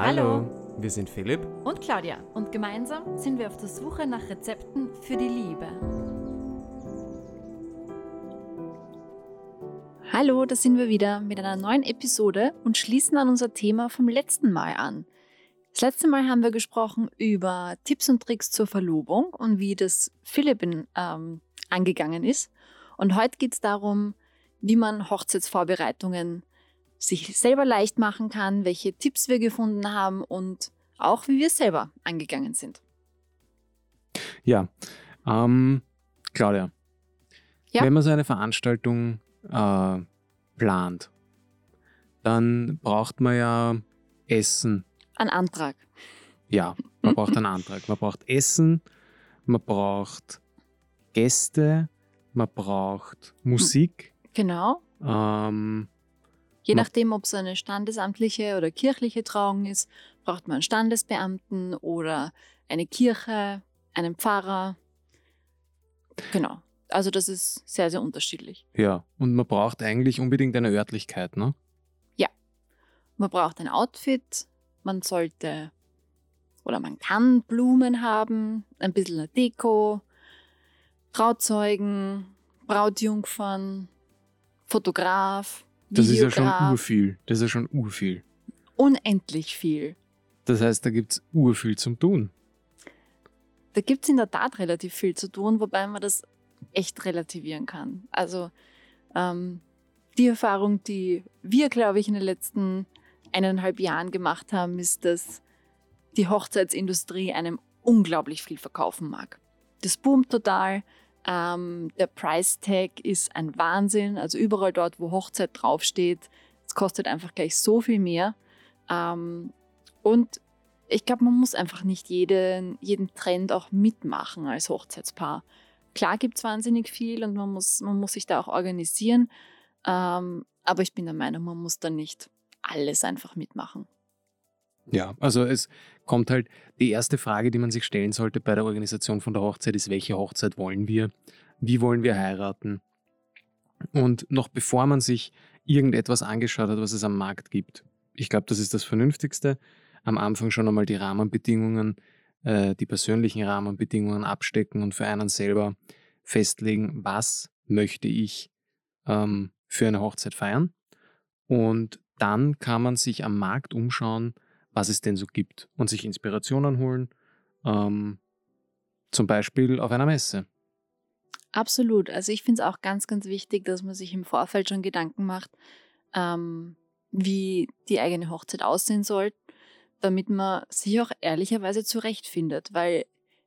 Hallo, wir sind Philipp und Claudia und gemeinsam sind wir auf der Suche nach Rezepten für die Liebe. Hallo, da sind wir wieder mit einer neuen Episode und schließen an unser Thema vom letzten Mal an. Das letzte Mal haben wir gesprochen über Tipps und Tricks zur Verlobung und wie das Philipp ähm, angegangen ist. Und heute geht es darum, wie man Hochzeitsvorbereitungen sich selber leicht machen kann, welche Tipps wir gefunden haben und auch wie wir selber angegangen sind. Ja, ähm, Claudia, ja? wenn man so eine Veranstaltung äh, plant, dann braucht man ja Essen. Ein Antrag. Ja, man braucht einen Antrag. Man braucht Essen, man braucht Gäste, man braucht Musik. Genau. Ähm, Je nachdem, ob es eine standesamtliche oder kirchliche Trauung ist, braucht man einen Standesbeamten oder eine Kirche, einen Pfarrer. Genau. Also das ist sehr, sehr unterschiedlich. Ja, und man braucht eigentlich unbedingt eine Örtlichkeit, ne? Ja. Man braucht ein Outfit, man sollte oder man kann Blumen haben, ein bisschen eine Deko, Trauzeugen, Brautjungfern, Fotograf, das ist ja schon urviel. Das ist ja schon urviel. Unendlich viel. Das heißt, da gibt es urviel zum Tun. Da gibt es in der Tat relativ viel zu tun, wobei man das echt relativieren kann. Also ähm, die Erfahrung, die wir, glaube ich, in den letzten eineinhalb Jahren gemacht haben, ist, dass die Hochzeitsindustrie einem unglaublich viel verkaufen mag. Das boomt total. Ähm, der Price Tag ist ein Wahnsinn. Also überall dort, wo Hochzeit draufsteht, es kostet einfach gleich so viel mehr. Ähm, und ich glaube, man muss einfach nicht jeden, jeden Trend auch mitmachen als Hochzeitspaar. Klar gibt es wahnsinnig viel und man muss, man muss sich da auch organisieren. Ähm, aber ich bin der Meinung, man muss da nicht alles einfach mitmachen. Ja, also es kommt halt, die erste Frage, die man sich stellen sollte bei der Organisation von der Hochzeit ist, welche Hochzeit wollen wir? Wie wollen wir heiraten? Und noch bevor man sich irgendetwas angeschaut hat, was es am Markt gibt, ich glaube, das ist das Vernünftigste, am Anfang schon einmal die Rahmenbedingungen, äh, die persönlichen Rahmenbedingungen abstecken und für einen selber festlegen, was möchte ich ähm, für eine Hochzeit feiern. Und dann kann man sich am Markt umschauen, was es denn so gibt und sich Inspirationen holen, ähm, zum Beispiel auf einer Messe. Absolut. Also ich finde es auch ganz, ganz wichtig, dass man sich im Vorfeld schon Gedanken macht, ähm, wie die eigene Hochzeit aussehen soll, damit man sich auch ehrlicherweise zurechtfindet, weil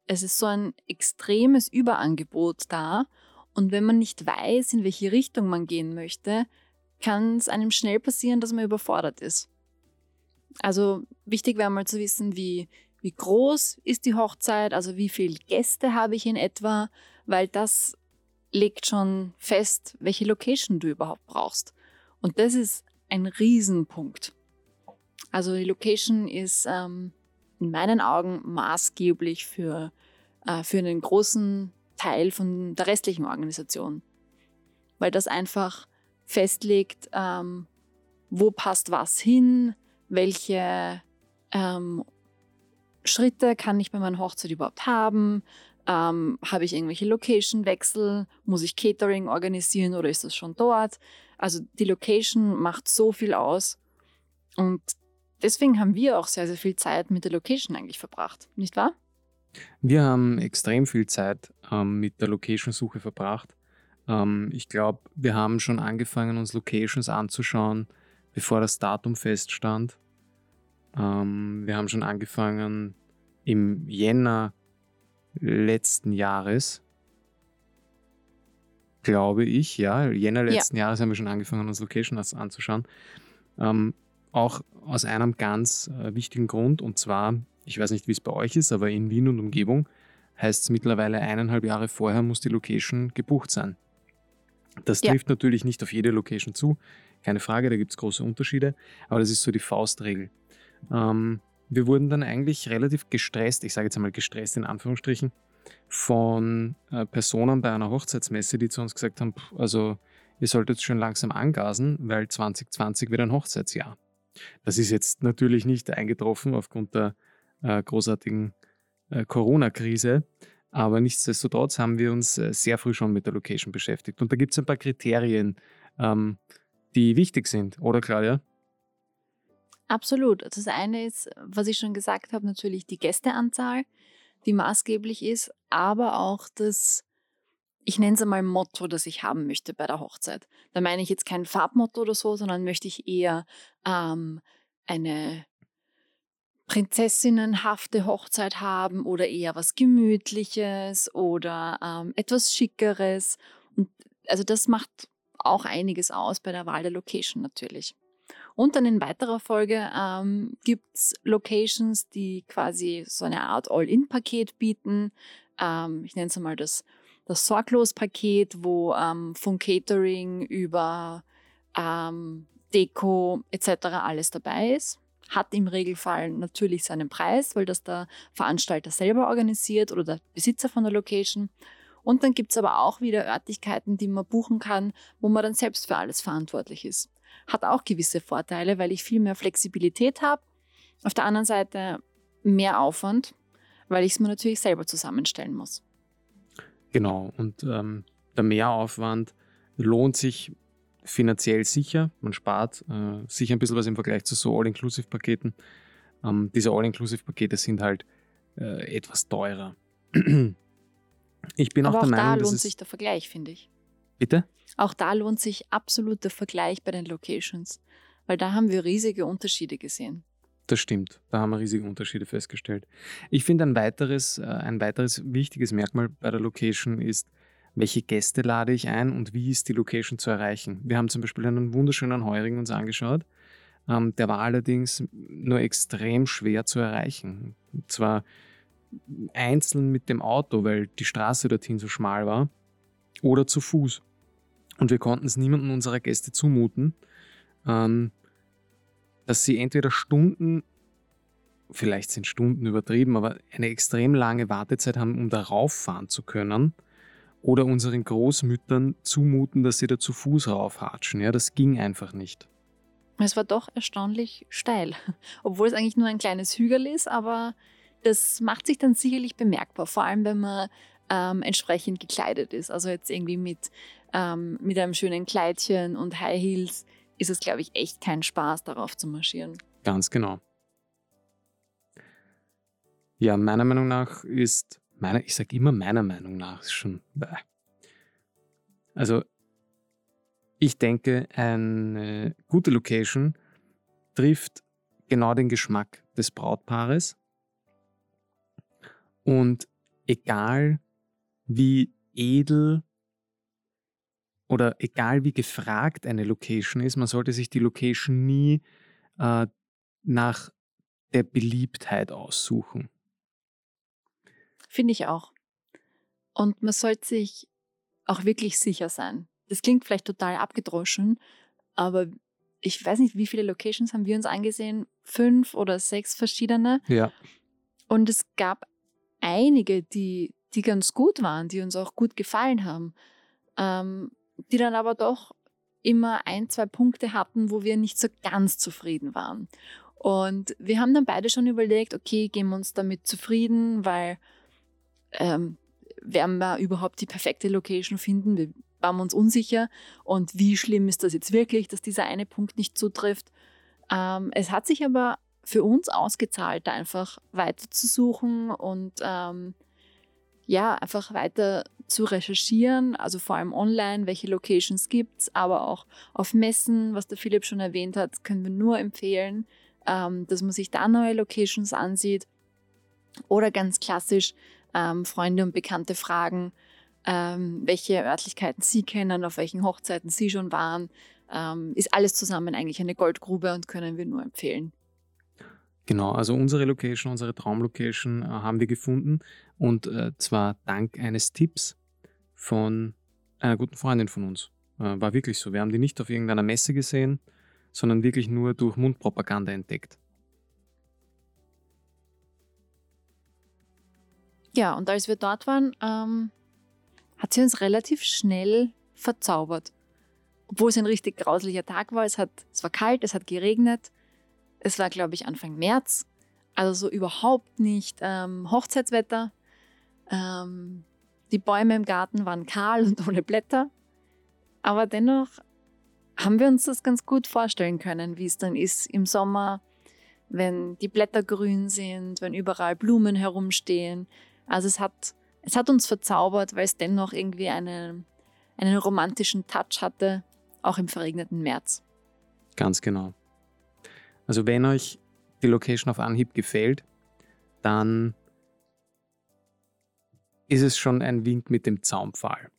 es ist so ein extremes Überangebot da und wenn man nicht weiß, in welche Richtung man gehen möchte, kann es einem schnell passieren, dass man überfordert ist. Also wichtig wäre mal zu wissen, wie, wie groß ist die Hochzeit, also wie viele Gäste habe ich in etwa, weil das legt schon fest, welche Location du überhaupt brauchst. Und das ist ein Riesenpunkt. Also die Location ist ähm, in meinen Augen maßgeblich für, äh, für einen großen Teil von der restlichen Organisation, weil das einfach festlegt, ähm, wo passt was hin, welche ähm, Schritte kann ich bei meiner Hochzeit überhaupt haben? Ähm, Habe ich irgendwelche Location-Wechsel? Muss ich Catering organisieren oder ist das schon dort? Also die Location macht so viel aus. Und deswegen haben wir auch sehr, sehr viel Zeit mit der Location eigentlich verbracht, nicht wahr? Wir haben extrem viel Zeit ähm, mit der Location-Suche verbracht. Ähm, ich glaube, wir haben schon angefangen, uns Locations anzuschauen, bevor das Datum feststand. Ähm, wir haben schon angefangen im Jänner letzten Jahres, glaube ich, ja, Jänner letzten ja. Jahres haben wir schon angefangen, uns Locations anzuschauen. Ähm, auch aus einem ganz äh, wichtigen Grund, und zwar, ich weiß nicht, wie es bei euch ist, aber in Wien und Umgebung heißt es mittlerweile eineinhalb Jahre vorher muss die Location gebucht sein. Das trifft ja. natürlich nicht auf jede Location zu, keine Frage, da gibt es große Unterschiede, aber das ist so die Faustregel. Ähm, wir wurden dann eigentlich relativ gestresst, ich sage jetzt einmal gestresst in Anführungsstrichen, von äh, Personen bei einer Hochzeitsmesse, die zu uns gesagt haben, also ihr solltet schon langsam angasen, weil 2020 wird ein Hochzeitsjahr. Das ist jetzt natürlich nicht eingetroffen aufgrund der äh, großartigen äh, Corona-Krise. Aber nichtsdestotrotz haben wir uns äh, sehr früh schon mit der Location beschäftigt. Und da gibt es ein paar Kriterien, ähm, die wichtig sind, oder Claudia? Absolut. Das eine ist, was ich schon gesagt habe, natürlich die Gästeanzahl, die maßgeblich ist, aber auch das, ich nenne es einmal Motto, das ich haben möchte bei der Hochzeit. Da meine ich jetzt kein Farbmotto oder so, sondern möchte ich eher ähm, eine prinzessinnenhafte Hochzeit haben oder eher was Gemütliches oder ähm, etwas Schickeres. Und also das macht auch einiges aus bei der Wahl der Location natürlich. Und dann in weiterer Folge ähm, gibt es Locations, die quasi so eine Art All-In-Paket bieten. Ähm, ich nenne es mal das, das Sorglos-Paket, wo ähm, von Catering über ähm, Deko etc. alles dabei ist hat im Regelfall natürlich seinen Preis, weil das der Veranstalter selber organisiert oder der Besitzer von der Location. Und dann gibt es aber auch wieder Örtlichkeiten, die man buchen kann, wo man dann selbst für alles verantwortlich ist. Hat auch gewisse Vorteile, weil ich viel mehr Flexibilität habe. Auf der anderen Seite mehr Aufwand, weil ich es mir natürlich selber zusammenstellen muss. Genau, und ähm, der Mehraufwand lohnt sich finanziell sicher. Man spart äh, sicher ein bisschen was im Vergleich zu so All-Inclusive-Paketen. Ähm, diese All-Inclusive-Pakete sind halt äh, etwas teurer. ich bin Aber auch der auch Meinung, da lohnt sich der Vergleich, finde ich. Bitte? Auch da lohnt sich absolut der Vergleich bei den Locations, weil da haben wir riesige Unterschiede gesehen. Das stimmt, da haben wir riesige Unterschiede festgestellt. Ich finde ein weiteres, äh, ein weiteres wichtiges Merkmal bei der Location ist, welche Gäste lade ich ein und wie ist die Location zu erreichen. Wir haben zum Beispiel einen wunderschönen Heuring uns angeschaut. Ähm, der war allerdings nur extrem schwer zu erreichen. Und zwar einzeln mit dem Auto, weil die Straße dorthin so schmal war, oder zu Fuß. Und wir konnten es niemandem unserer Gäste zumuten, ähm, dass sie entweder Stunden, vielleicht sind Stunden übertrieben, aber eine extrem lange Wartezeit haben, um darauf fahren zu können oder unseren Großmüttern zumuten, dass sie da zu Fuß raufhatschen. Ja, das ging einfach nicht. Es war doch erstaunlich steil, obwohl es eigentlich nur ein kleines Hügel ist, aber das macht sich dann sicherlich bemerkbar, vor allem wenn man ähm, entsprechend gekleidet ist. Also jetzt irgendwie mit, ähm, mit einem schönen Kleidchen und High Heels ist es, glaube ich, echt kein Spaß, darauf zu marschieren. Ganz genau. Ja, meiner Meinung nach ist meiner, ich sage immer meiner Meinung nach, ist schon. Also, ich denke, eine gute Location trifft genau den Geschmack des Brautpaares. Und egal wie edel oder egal wie gefragt eine Location ist, man sollte sich die Location nie äh, nach der Beliebtheit aussuchen. Finde ich auch. Und man sollte sich auch wirklich sicher sein. Das klingt vielleicht total abgedroschen, aber ich weiß nicht, wie viele Locations haben wir uns angesehen? Fünf oder sechs verschiedene. Ja. Und es gab einige, die, die ganz gut waren, die uns auch gut gefallen haben, ähm, die dann aber doch immer ein, zwei Punkte hatten, wo wir nicht so ganz zufrieden waren. Und wir haben dann beide schon überlegt, okay, gehen wir uns damit zufrieden, weil ähm, werden wir überhaupt die perfekte Location finden? Wir waren uns unsicher. Und wie schlimm ist das jetzt wirklich, dass dieser eine Punkt nicht zutrifft? Ähm, es hat sich aber für uns ausgezahlt, einfach weiter zu suchen und ähm, ja, einfach weiter zu recherchieren, also vor allem online, welche Locations gibt es, aber auch auf Messen, was der Philipp schon erwähnt hat, können wir nur empfehlen, ähm, dass man sich da neue Locations ansieht. Oder ganz klassisch ähm, Freunde und Bekannte fragen, ähm, welche Örtlichkeiten sie kennen, auf welchen Hochzeiten sie schon waren. Ähm, ist alles zusammen eigentlich eine Goldgrube und können wir nur empfehlen. Genau, also unsere Location, unsere Traumlocation äh, haben wir gefunden und äh, zwar dank eines Tipps von einer guten Freundin von uns. Äh, war wirklich so. Wir haben die nicht auf irgendeiner Messe gesehen, sondern wirklich nur durch Mundpropaganda entdeckt. Ja, und als wir dort waren, ähm, hat sie uns relativ schnell verzaubert. Obwohl es ein richtig grauslicher Tag war. Es, hat, es war kalt, es hat geregnet. Es war, glaube ich, Anfang März. Also so überhaupt nicht ähm, Hochzeitswetter. Ähm, die Bäume im Garten waren kahl und ohne Blätter. Aber dennoch haben wir uns das ganz gut vorstellen können, wie es dann ist im Sommer, wenn die Blätter grün sind, wenn überall Blumen herumstehen. Also es hat, es hat uns verzaubert, weil es dennoch irgendwie eine, einen romantischen Touch hatte, auch im verregneten März. Ganz genau. Also wenn euch die Location auf Anhieb gefällt, dann ist es schon ein Wink mit dem Zaunpfahl.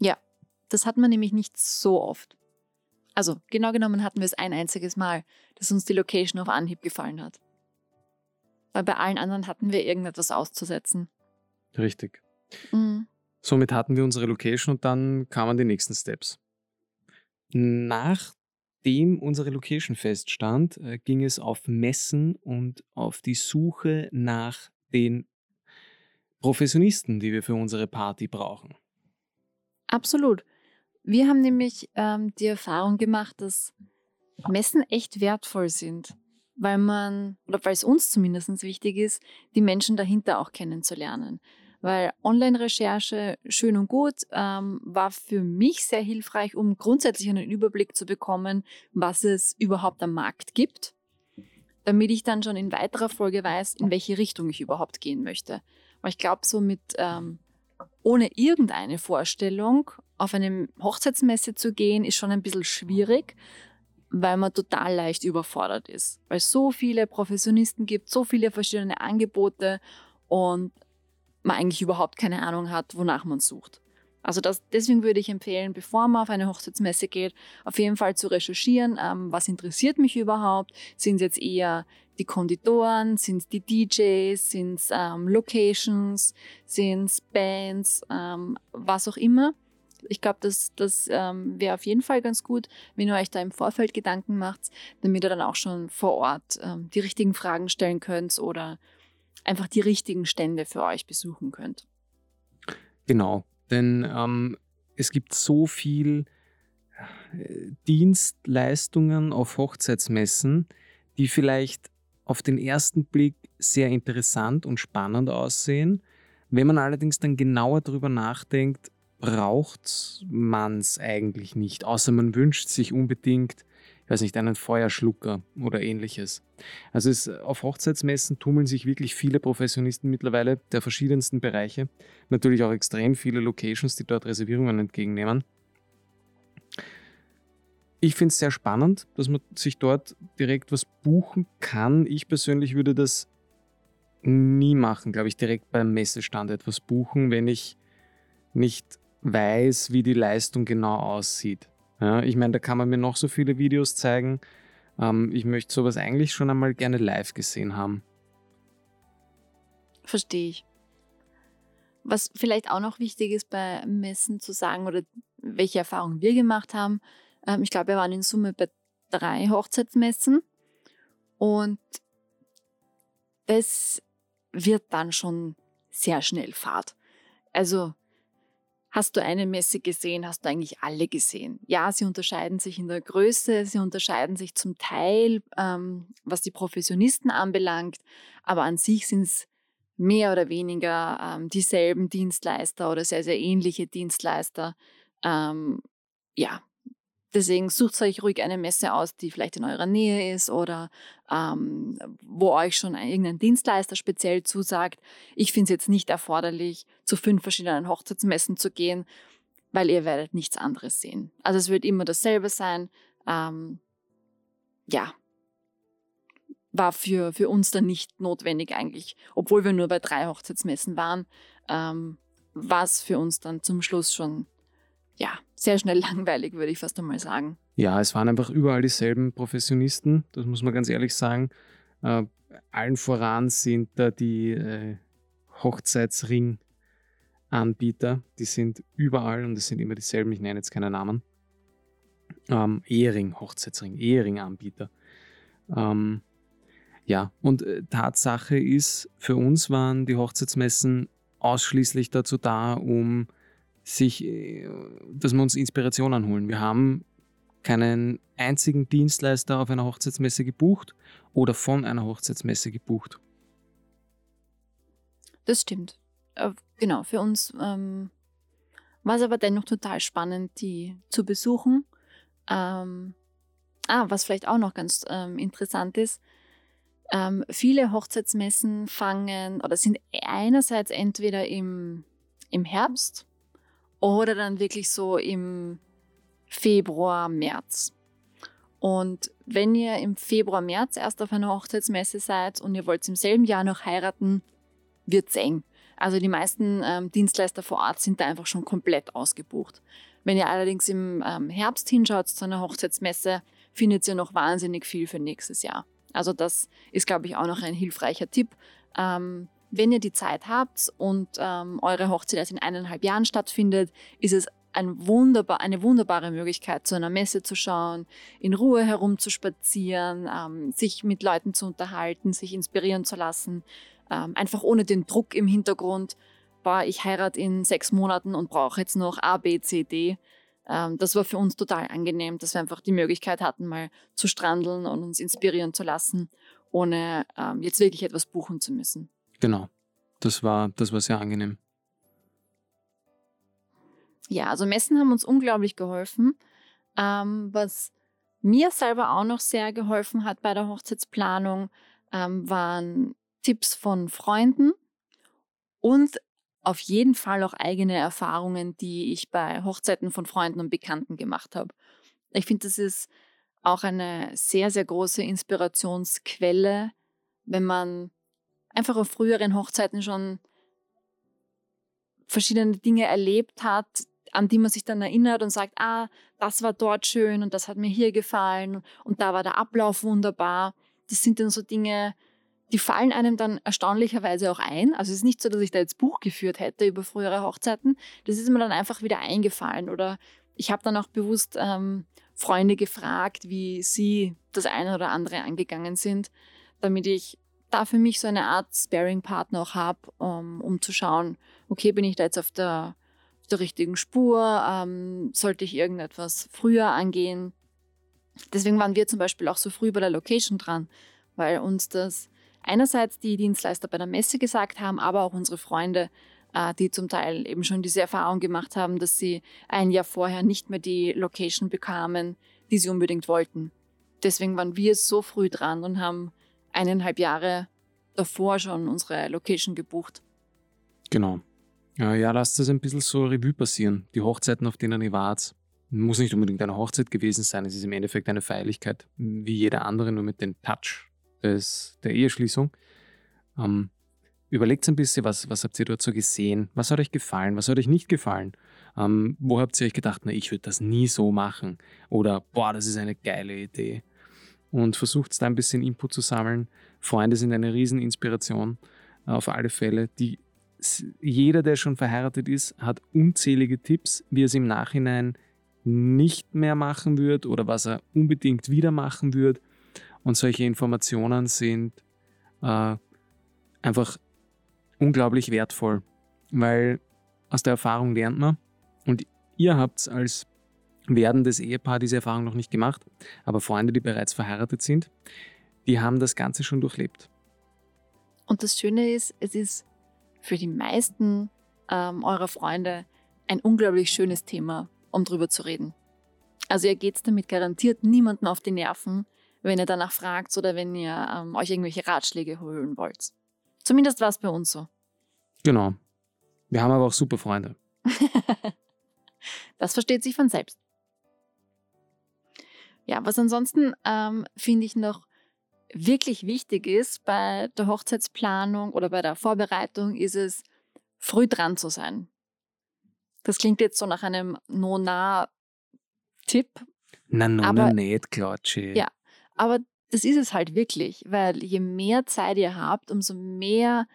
Ja, das hat man nämlich nicht so oft. Also genau genommen hatten wir es ein einziges Mal, dass uns die Location auf Anhieb gefallen hat. Weil bei allen anderen hatten wir irgendetwas auszusetzen. Richtig. Mhm. Somit hatten wir unsere Location und dann kamen die nächsten Steps. Nachdem unsere Location feststand, äh, ging es auf Messen und auf die Suche nach den Professionisten, die wir für unsere Party brauchen. Absolut. Wir haben nämlich ähm, die Erfahrung gemacht, dass Messen echt wertvoll sind, weil man, oder weil es uns zumindest wichtig ist, die Menschen dahinter auch kennenzulernen. Weil Online-Recherche schön und gut ähm, war für mich sehr hilfreich, um grundsätzlich einen Überblick zu bekommen, was es überhaupt am Markt gibt, damit ich dann schon in weiterer Folge weiß, in welche Richtung ich überhaupt gehen möchte. Aber ich glaube, so mit ähm, ohne irgendeine Vorstellung auf eine Hochzeitsmesse zu gehen, ist schon ein bisschen schwierig, weil man total leicht überfordert ist. Weil es so viele Professionisten gibt, so viele verschiedene Angebote und man eigentlich überhaupt keine Ahnung hat, wonach man sucht. Also das, deswegen würde ich empfehlen, bevor man auf eine Hochzeitsmesse geht, auf jeden Fall zu recherchieren, ähm, was interessiert mich überhaupt. Sind es jetzt eher die Konditoren, sind es die DJs, sind es ähm, Locations, sind es Bands, ähm, was auch immer. Ich glaube, das, das ähm, wäre auf jeden Fall ganz gut, wenn ihr euch da im Vorfeld Gedanken macht, damit ihr dann auch schon vor Ort ähm, die richtigen Fragen stellen könnt oder einfach die richtigen Stände für euch besuchen könnt. Genau, denn ähm, es gibt so viel äh, Dienstleistungen auf Hochzeitsmessen, die vielleicht auf den ersten Blick sehr interessant und spannend aussehen. Wenn man allerdings dann genauer darüber nachdenkt, braucht man es eigentlich nicht, außer man wünscht sich unbedingt ich weiß nicht, einen Feuerschlucker oder ähnliches. Also es, auf Hochzeitsmessen tummeln sich wirklich viele Professionisten mittlerweile der verschiedensten Bereiche. Natürlich auch extrem viele Locations, die dort Reservierungen entgegennehmen. Ich finde es sehr spannend, dass man sich dort direkt was buchen kann. Ich persönlich würde das nie machen, glaube ich, direkt beim Messestand etwas buchen, wenn ich nicht weiß, wie die Leistung genau aussieht. Ja, ich meine, da kann man mir noch so viele Videos zeigen. Ähm, ich möchte sowas eigentlich schon einmal gerne live gesehen haben. Verstehe ich. Was vielleicht auch noch wichtig ist bei Messen zu sagen oder welche Erfahrungen wir gemacht haben. Ähm, ich glaube, wir waren in Summe bei drei Hochzeitsmessen und das wird dann schon sehr schnell Fahrt. Also Hast du eine Messe gesehen, hast du eigentlich alle gesehen. Ja, sie unterscheiden sich in der Größe, sie unterscheiden sich zum Teil, ähm, was die Professionisten anbelangt, aber an sich sind es mehr oder weniger ähm, dieselben Dienstleister oder sehr, sehr ähnliche Dienstleister. Ähm, ja, Deswegen sucht euch ruhig eine Messe aus, die vielleicht in eurer Nähe ist oder ähm, wo euch schon irgendein Dienstleister speziell zusagt. Ich finde es jetzt nicht erforderlich, zu fünf verschiedenen Hochzeitsmessen zu gehen, weil ihr werdet nichts anderes sehen. Also es wird immer dasselbe sein. Ähm, ja, war für, für uns dann nicht notwendig eigentlich, obwohl wir nur bei drei Hochzeitsmessen waren, ähm, war es für uns dann zum Schluss schon ja, sehr schnell langweilig, würde ich fast einmal sagen. Ja, es waren einfach überall dieselben Professionisten, das muss man ganz ehrlich sagen. Äh, allen voran sind da die äh, Hochzeitsring-Anbieter, die sind überall und es sind immer dieselben, ich nenne jetzt keine Namen. Ähm, Ehering, Hochzeitsring, Ehering-Anbieter. Ähm, ja, und äh, Tatsache ist, für uns waren die Hochzeitsmessen ausschließlich dazu da, um sich, äh, dass wir uns Inspiration anholen. Wir haben keinen einzigen Dienstleister auf einer Hochzeitsmesse gebucht oder von einer Hochzeitsmesse gebucht. Das stimmt. Äh, genau, für uns ähm, war es aber dennoch total spannend, die zu besuchen. Ähm, ah, was vielleicht auch noch ganz ähm, interessant ist, ähm, viele Hochzeitsmessen fangen oder sind einerseits entweder im, im Herbst oder dann wirklich so im Februar, März. Und wenn ihr im Februar, März erst auf einer Hochzeitsmesse seid und ihr wollt im selben Jahr noch heiraten, wird es eng. Also die meisten ähm, Dienstleister vor Ort sind da einfach schon komplett ausgebucht. Wenn ihr allerdings im ähm, Herbst hinschaut zu einer Hochzeitsmesse, findet ihr noch wahnsinnig viel für nächstes Jahr. Also das ist, glaube ich, auch noch ein hilfreicher Tipp. Ähm, wenn ihr die Zeit habt und ähm, eure Hochzeit erst in eineinhalb Jahren stattfindet, ist es ein wunderbar, eine wunderbare Möglichkeit, zu einer Messe zu schauen, in Ruhe herumzuspazieren, ähm, sich mit Leuten zu unterhalten, sich inspirieren zu lassen, ähm, einfach ohne den Druck im Hintergrund, boah, ich heirate in sechs Monaten und brauche jetzt noch A, B, C, D. Ähm, das war für uns total angenehm, dass wir einfach die Möglichkeit hatten, mal zu strandeln und uns inspirieren zu lassen, ohne ähm, jetzt wirklich etwas buchen zu müssen. Genau, das war, das war sehr angenehm. Ja, also Messen haben uns unglaublich geholfen. Ähm, was mir selber auch noch sehr geholfen hat bei der Hochzeitsplanung, ähm, waren Tipps von Freunden und auf jeden Fall auch eigene Erfahrungen, die ich bei Hochzeiten von Freunden und Bekannten gemacht habe. Ich finde, das ist auch eine sehr, sehr große Inspirationsquelle, wenn man einfach auf früheren Hochzeiten schon verschiedene Dinge erlebt hat, an die man sich dann erinnert und sagt, ah, das war dort schön und das hat mir hier gefallen und da war der Ablauf wunderbar. Das sind dann so Dinge, die fallen einem dann erstaunlicherweise auch ein. Also es ist nicht so, dass ich da jetzt Buch geführt hätte über frühere Hochzeiten. Das ist mir dann einfach wieder eingefallen. Oder ich habe dann auch bewusst ähm, Freunde gefragt, wie sie das eine oder andere angegangen sind, damit ich da für mich so eine Art Sparing-Partner auch habe, um, um zu schauen, okay, bin ich da jetzt auf der der richtigen Spur? Ähm, sollte ich irgendetwas früher angehen? Deswegen waren wir zum Beispiel auch so früh bei der Location dran, weil uns das einerseits die Dienstleister bei der Messe gesagt haben, aber auch unsere Freunde, äh, die zum Teil eben schon diese Erfahrung gemacht haben, dass sie ein Jahr vorher nicht mehr die Location bekamen, die sie unbedingt wollten. Deswegen waren wir so früh dran und haben eineinhalb Jahre davor schon unsere Location gebucht. Genau. Ja, lasst das ein bisschen so Revue passieren. Die Hochzeiten, auf denen ihr wart, muss nicht unbedingt eine Hochzeit gewesen sein. Es ist im Endeffekt eine Feierlichkeit, wie jede andere, nur mit dem Touch des, der Eheschließung. Ähm, überlegt ein bisschen, was, was habt ihr dort so gesehen? Was hat euch gefallen? Was hat euch nicht gefallen? Ähm, wo habt ihr euch gedacht, na, ich würde das nie so machen? Oder, boah, das ist eine geile Idee. Und versucht da ein bisschen Input zu sammeln. Freunde sind eine Rieseninspiration auf alle Fälle. Die jeder, der schon verheiratet ist, hat unzählige Tipps, wie er es im Nachhinein nicht mehr machen wird oder was er unbedingt wieder machen wird. Und solche Informationen sind äh, einfach unglaublich wertvoll, weil aus der Erfahrung lernt man. Und ihr habt als werdendes Ehepaar diese Erfahrung noch nicht gemacht, aber Freunde, die bereits verheiratet sind, die haben das Ganze schon durchlebt. Und das Schöne ist, es ist für die meisten ähm, eurer Freunde ein unglaublich schönes Thema, um drüber zu reden. Also ihr geht damit garantiert niemanden auf die Nerven, wenn ihr danach fragt oder wenn ihr ähm, euch irgendwelche Ratschläge holen wollt. Zumindest war es bei uns so. Genau. Wir haben aber auch super Freunde. das versteht sich von selbst. Ja, was ansonsten ähm, finde ich noch wirklich wichtig ist bei der Hochzeitsplanung oder bei der Vorbereitung, ist es, früh dran zu sein. Das klingt jetzt so nach einem No-Nah-Tipp. Na, no, aber, nicht, Klatschi. Ja, aber das ist es halt wirklich, weil je mehr Zeit ihr habt, umso mehr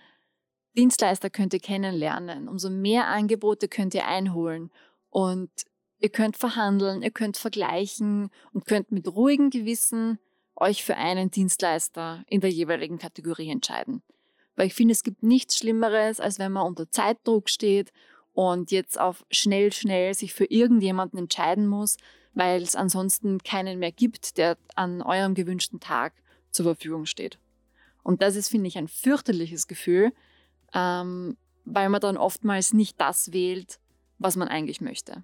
Dienstleister könnt ihr kennenlernen, umso mehr Angebote könnt ihr einholen und ihr könnt verhandeln, ihr könnt vergleichen und könnt mit ruhigem Gewissen euch für einen Dienstleister in der jeweiligen Kategorie entscheiden. Weil ich finde, es gibt nichts Schlimmeres, als wenn man unter Zeitdruck steht und jetzt auf schnell, schnell sich für irgendjemanden entscheiden muss, weil es ansonsten keinen mehr gibt, der an eurem gewünschten Tag zur Verfügung steht. Und das ist, finde ich, ein fürchterliches Gefühl, ähm, weil man dann oftmals nicht das wählt, was man eigentlich möchte.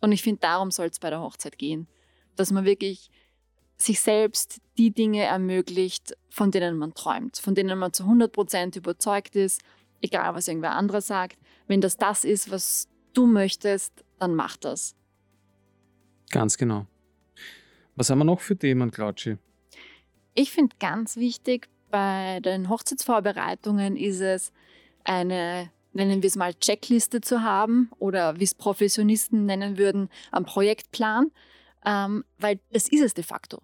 Und ich finde, darum soll es bei der Hochzeit gehen, dass man wirklich sich selbst die Dinge ermöglicht, von denen man träumt, von denen man zu 100% überzeugt ist, egal was irgendwer anderer sagt. Wenn das das ist, was du möchtest, dann mach das. Ganz genau. Was haben wir noch für Themen, Claudschi? Ich finde ganz wichtig, bei den Hochzeitsvorbereitungen ist es eine, nennen wir es mal, Checkliste zu haben oder wie es Professionisten nennen würden, am Projektplan, ähm, weil das ist es de facto.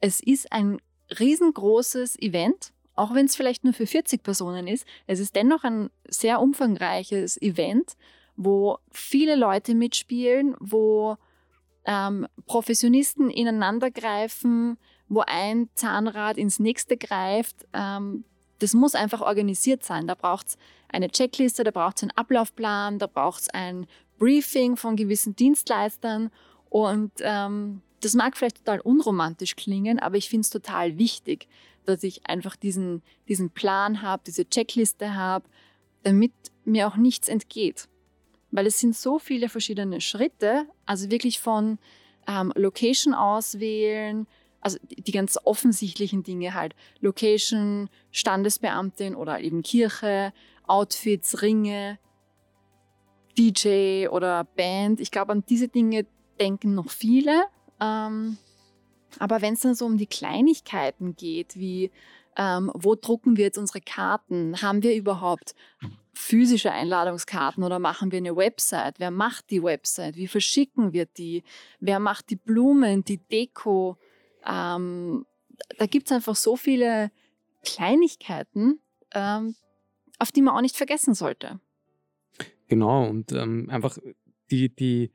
Es ist ein riesengroßes Event, auch wenn es vielleicht nur für 40 Personen ist. Es ist dennoch ein sehr umfangreiches Event, wo viele Leute mitspielen, wo ähm, Professionisten ineinandergreifen, wo ein Zahnrad ins nächste greift. Ähm, das muss einfach organisiert sein. Da braucht es eine Checkliste, da braucht es einen Ablaufplan, da braucht es ein Briefing von gewissen Dienstleistern und ähm, das mag vielleicht total unromantisch klingen, aber ich finde es total wichtig, dass ich einfach diesen, diesen Plan habe, diese Checkliste habe, damit mir auch nichts entgeht. Weil es sind so viele verschiedene Schritte, also wirklich von ähm, Location auswählen, also die ganz offensichtlichen Dinge halt, Location, Standesbeamtin oder eben Kirche, Outfits, Ringe, DJ oder Band. Ich glaube, an diese Dinge denken noch viele. Ähm, aber wenn es dann so um die Kleinigkeiten geht, wie ähm, wo drucken wir jetzt unsere Karten? Haben wir überhaupt physische Einladungskarten oder machen wir eine Website? Wer macht die Website? Wie verschicken wir die? Wer macht die Blumen, die Deko? Ähm, da gibt es einfach so viele Kleinigkeiten, ähm, auf die man auch nicht vergessen sollte. Genau, und ähm, einfach die, die,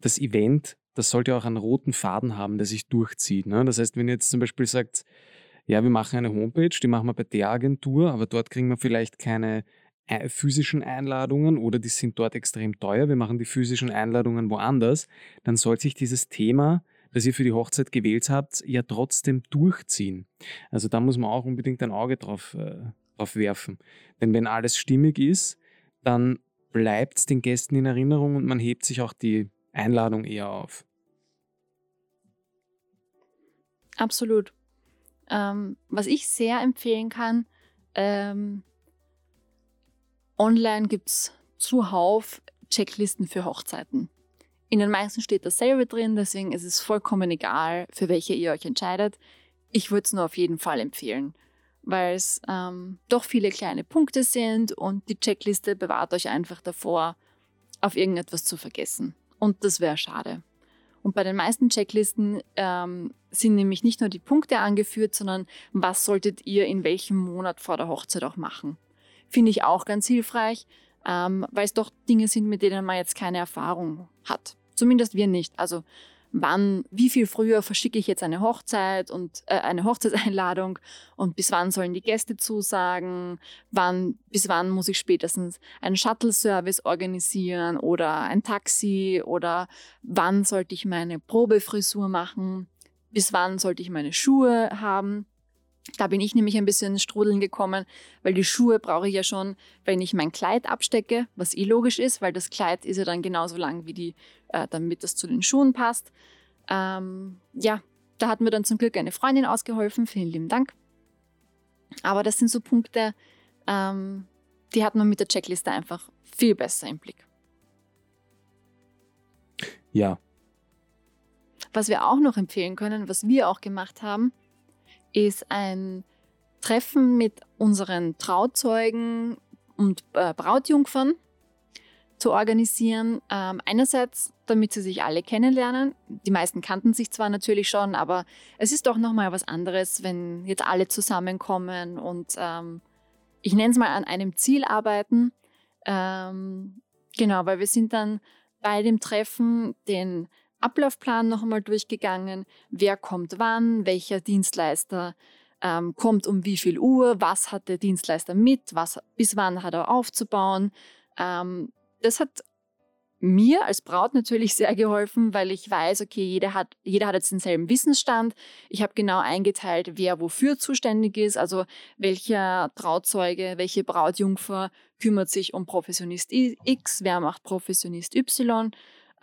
das Event das sollte auch einen roten Faden haben, der sich durchzieht. Ne? Das heißt, wenn ihr jetzt zum Beispiel sagt, ja, wir machen eine Homepage, die machen wir bei der Agentur, aber dort kriegen wir vielleicht keine äh, physischen Einladungen oder die sind dort extrem teuer, wir machen die physischen Einladungen woanders, dann soll sich dieses Thema, das ihr für die Hochzeit gewählt habt, ja trotzdem durchziehen. Also da muss man auch unbedingt ein Auge drauf, äh, drauf werfen. Denn wenn alles stimmig ist, dann bleibt es den Gästen in Erinnerung und man hebt sich auch die Einladung eher auf. Absolut. Ähm, was ich sehr empfehlen kann, ähm, online gibt es zuhauf Checklisten für Hochzeiten. In den meisten steht dasselbe drin, deswegen ist es vollkommen egal, für welche ihr euch entscheidet. Ich würde es nur auf jeden Fall empfehlen, weil es ähm, doch viele kleine Punkte sind und die Checkliste bewahrt euch einfach davor, auf irgendetwas zu vergessen. Und das wäre schade. Und bei den meisten Checklisten ähm, sind nämlich nicht nur die Punkte angeführt, sondern was solltet ihr in welchem Monat vor der Hochzeit auch machen. Finde ich auch ganz hilfreich, ähm, weil es doch Dinge sind, mit denen man jetzt keine Erfahrung hat. Zumindest wir nicht. Also wann, wie viel früher verschicke ich jetzt eine Hochzeit und äh, eine Hochzeitseinladung und bis wann sollen die Gäste zusagen, wann, bis wann muss ich spätestens einen Shuttle-Service organisieren oder ein Taxi? Oder wann sollte ich meine Probefrisur machen, bis wann sollte ich meine Schuhe haben. Da bin ich nämlich ein bisschen ins Strudeln gekommen, weil die Schuhe brauche ich ja schon, wenn ich mein Kleid abstecke, was eh logisch ist, weil das Kleid ist ja dann genauso lang wie die, äh, damit das zu den Schuhen passt. Ähm, ja, da hat mir dann zum Glück eine Freundin ausgeholfen. Vielen lieben Dank. Aber das sind so Punkte, ähm, die hat man mit der Checkliste einfach viel besser im Blick. Ja. Was wir auch noch empfehlen können, was wir auch gemacht haben, ist ein Treffen mit unseren Trauzeugen und äh, Brautjungfern zu organisieren. Ähm, einerseits, damit sie sich alle kennenlernen. Die meisten kannten sich zwar natürlich schon, aber es ist doch nochmal was anderes, wenn jetzt alle zusammenkommen und ähm, ich nenne es mal an einem Ziel arbeiten. Ähm, genau, weil wir sind dann bei dem Treffen den Ablaufplan noch einmal durchgegangen. Wer kommt wann, welcher Dienstleister ähm, kommt um wie viel Uhr, was hat der Dienstleister mit, was, bis wann hat er aufzubauen. Ähm, das hat mir als Braut natürlich sehr geholfen, weil ich weiß, okay, jeder hat, jeder hat jetzt denselben Wissensstand. Ich habe genau eingeteilt, wer wofür zuständig ist, also welcher Trauzeuge, welche Brautjungfer kümmert sich um Professionist X, wer macht Professionist Y.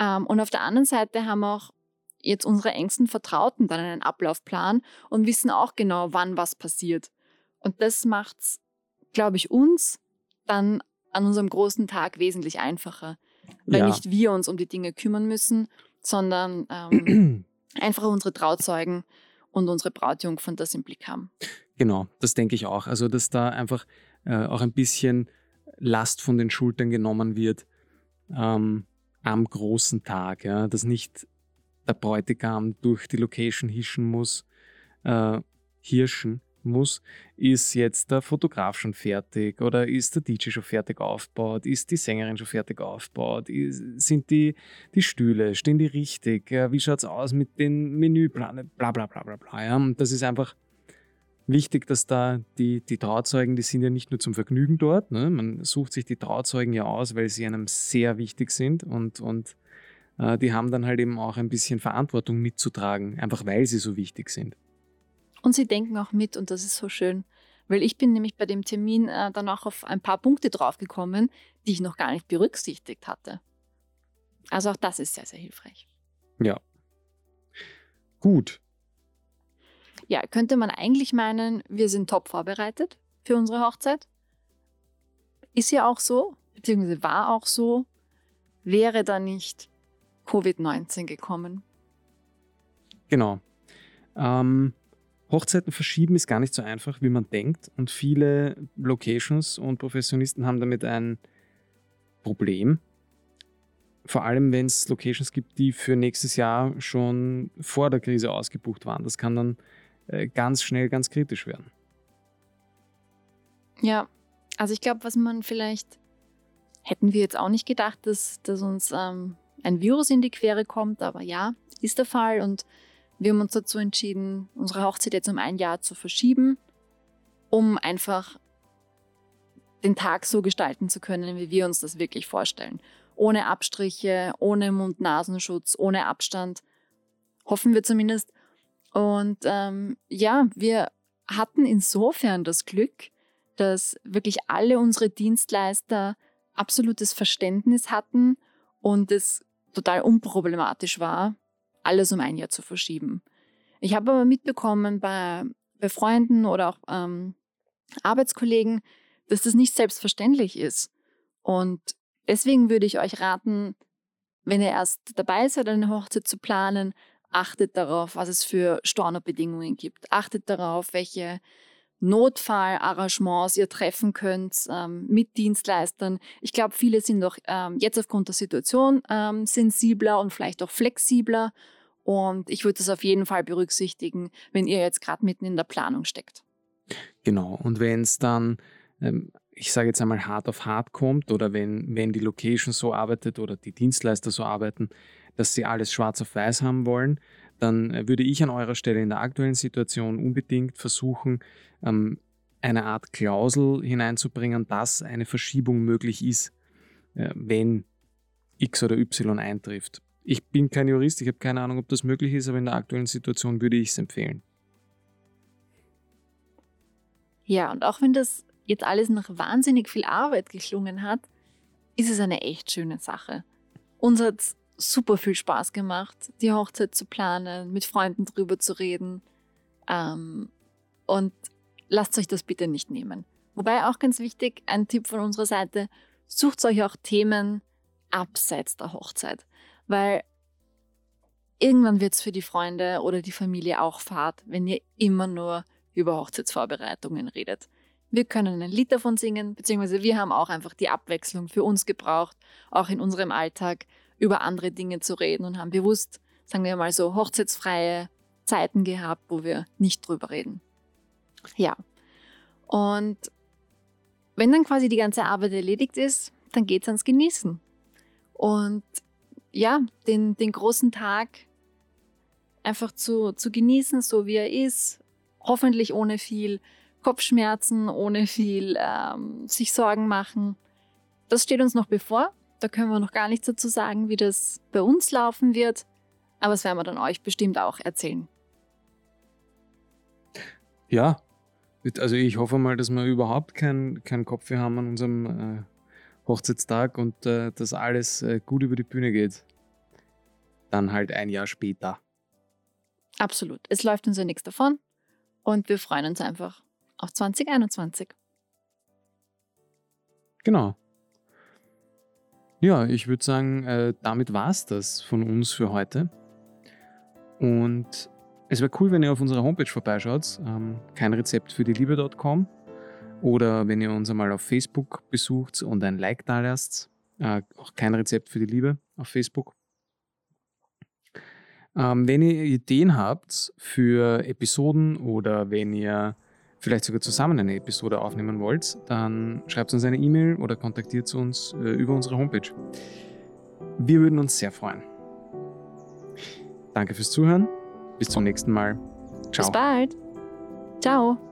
Ähm, und auf der anderen Seite haben auch jetzt unsere engsten Vertrauten dann einen Ablaufplan und wissen auch genau, wann was passiert. Und das macht es, glaube ich, uns dann an unserem großen Tag wesentlich einfacher weil ja. nicht wir uns um die Dinge kümmern müssen, sondern ähm, einfach unsere Trauzeugen und unsere Brautjungfern das im Blick haben. Genau, das denke ich auch. Also, dass da einfach äh, auch ein bisschen Last von den Schultern genommen wird ähm, am großen Tag, ja, dass nicht der Bräutigam durch die Location hischen muss, äh, hirschen, muss, ist jetzt der Fotograf schon fertig oder ist der DJ schon fertig aufgebaut, ist die Sängerin schon fertig aufgebaut, sind die, die Stühle, stehen die richtig, ja, wie schaut es aus mit den Menüplanen, bla bla bla bla bla. Ja. Und das ist einfach wichtig, dass da die, die Trauzeugen, die sind ja nicht nur zum Vergnügen dort, ne? man sucht sich die Trauzeugen ja aus, weil sie einem sehr wichtig sind und, und äh, die haben dann halt eben auch ein bisschen Verantwortung mitzutragen, einfach weil sie so wichtig sind. Und sie denken auch mit und das ist so schön. Weil ich bin nämlich bei dem Termin äh, dann auch auf ein paar Punkte draufgekommen, die ich noch gar nicht berücksichtigt hatte. Also auch das ist sehr, sehr hilfreich. Ja. Gut. Ja, könnte man eigentlich meinen, wir sind top vorbereitet für unsere Hochzeit. Ist ja auch so, beziehungsweise war auch so, wäre da nicht Covid-19 gekommen. Genau. Ähm, Hochzeiten verschieben ist gar nicht so einfach, wie man denkt. Und viele Locations und Professionisten haben damit ein Problem. Vor allem, wenn es Locations gibt, die für nächstes Jahr schon vor der Krise ausgebucht waren. Das kann dann ganz schnell ganz kritisch werden. Ja, also ich glaube, was man vielleicht hätten wir jetzt auch nicht gedacht, dass, dass uns ähm, ein Virus in die Quere kommt, aber ja, ist der Fall und wir haben uns dazu entschieden, unsere Hochzeit jetzt um ein Jahr zu verschieben, um einfach den Tag so gestalten zu können, wie wir uns das wirklich vorstellen. Ohne Abstriche, ohne Mund-Nasenschutz, ohne Abstand. Hoffen wir zumindest. Und ähm, ja, wir hatten insofern das Glück, dass wirklich alle unsere Dienstleister absolutes Verständnis hatten und es total unproblematisch war, alles um ein Jahr zu verschieben. Ich habe aber mitbekommen bei, bei Freunden oder auch ähm, Arbeitskollegen, dass das nicht selbstverständlich ist. Und deswegen würde ich euch raten, wenn ihr erst dabei seid, eine Hochzeit zu planen, achtet darauf, was es für Stornobedingungen gibt. Achtet darauf, welche Notfallarrangements ihr treffen könnt ähm, mit Dienstleistern. Ich glaube, viele sind doch ähm, jetzt aufgrund der Situation ähm, sensibler und vielleicht auch flexibler. Und ich würde das auf jeden Fall berücksichtigen, wenn ihr jetzt gerade mitten in der Planung steckt. Genau. Und wenn es dann, ähm, ich sage jetzt einmal, hart auf hart kommt oder wenn, wenn die Location so arbeitet oder die Dienstleister so arbeiten, dass sie alles schwarz auf weiß haben wollen, dann äh, würde ich an eurer Stelle in der aktuellen Situation unbedingt versuchen, ähm, eine Art Klausel hineinzubringen, dass eine Verschiebung möglich ist, äh, wenn X oder Y eintrifft. Ich bin kein Jurist, ich habe keine Ahnung, ob das möglich ist, aber in der aktuellen Situation würde ich es empfehlen. Ja, und auch wenn das jetzt alles nach wahnsinnig viel Arbeit geklungen hat, ist es eine echt schöne Sache. Uns hat es super viel Spaß gemacht, die Hochzeit zu planen, mit Freunden drüber zu reden. Ähm, und lasst euch das bitte nicht nehmen. Wobei auch ganz wichtig, ein Tipp von unserer Seite, sucht euch auch Themen abseits der Hochzeit. Weil irgendwann wird es für die Freunde oder die Familie auch fad, wenn ihr immer nur über Hochzeitsvorbereitungen redet. Wir können ein Lied davon singen, beziehungsweise wir haben auch einfach die Abwechslung für uns gebraucht, auch in unserem Alltag über andere Dinge zu reden und haben bewusst, sagen wir mal so, hochzeitsfreie Zeiten gehabt, wo wir nicht drüber reden. Ja. Und wenn dann quasi die ganze Arbeit erledigt ist, dann geht es ans Genießen. Und ja, den, den großen Tag einfach zu, zu genießen, so wie er ist. Hoffentlich ohne viel Kopfschmerzen, ohne viel ähm, sich Sorgen machen. Das steht uns noch bevor. Da können wir noch gar nichts dazu sagen, wie das bei uns laufen wird. Aber das werden wir dann euch bestimmt auch erzählen. Ja, also ich hoffe mal, dass wir überhaupt keinen kein Kopf haben an unserem äh, Hochzeitstag und äh, dass alles äh, gut über die Bühne geht. Dann halt ein Jahr später. Absolut. Es läuft uns ja nichts davon und wir freuen uns einfach auf 2021. Genau. Ja, ich würde sagen, äh, damit war es das von uns für heute. Und es wäre cool, wenn ihr auf unserer Homepage vorbeischaut, ähm, keinrezept für die Liebe.com oder wenn ihr uns einmal auf Facebook besucht und ein Like da lasst. Äh, auch kein Rezept für die Liebe auf Facebook. Ähm, wenn ihr Ideen habt für Episoden oder wenn ihr vielleicht sogar zusammen eine Episode aufnehmen wollt, dann schreibt uns eine E-Mail oder kontaktiert uns äh, über unsere Homepage. Wir würden uns sehr freuen. Danke fürs Zuhören. Bis zum nächsten Mal. Ciao. Bis bald. Ciao.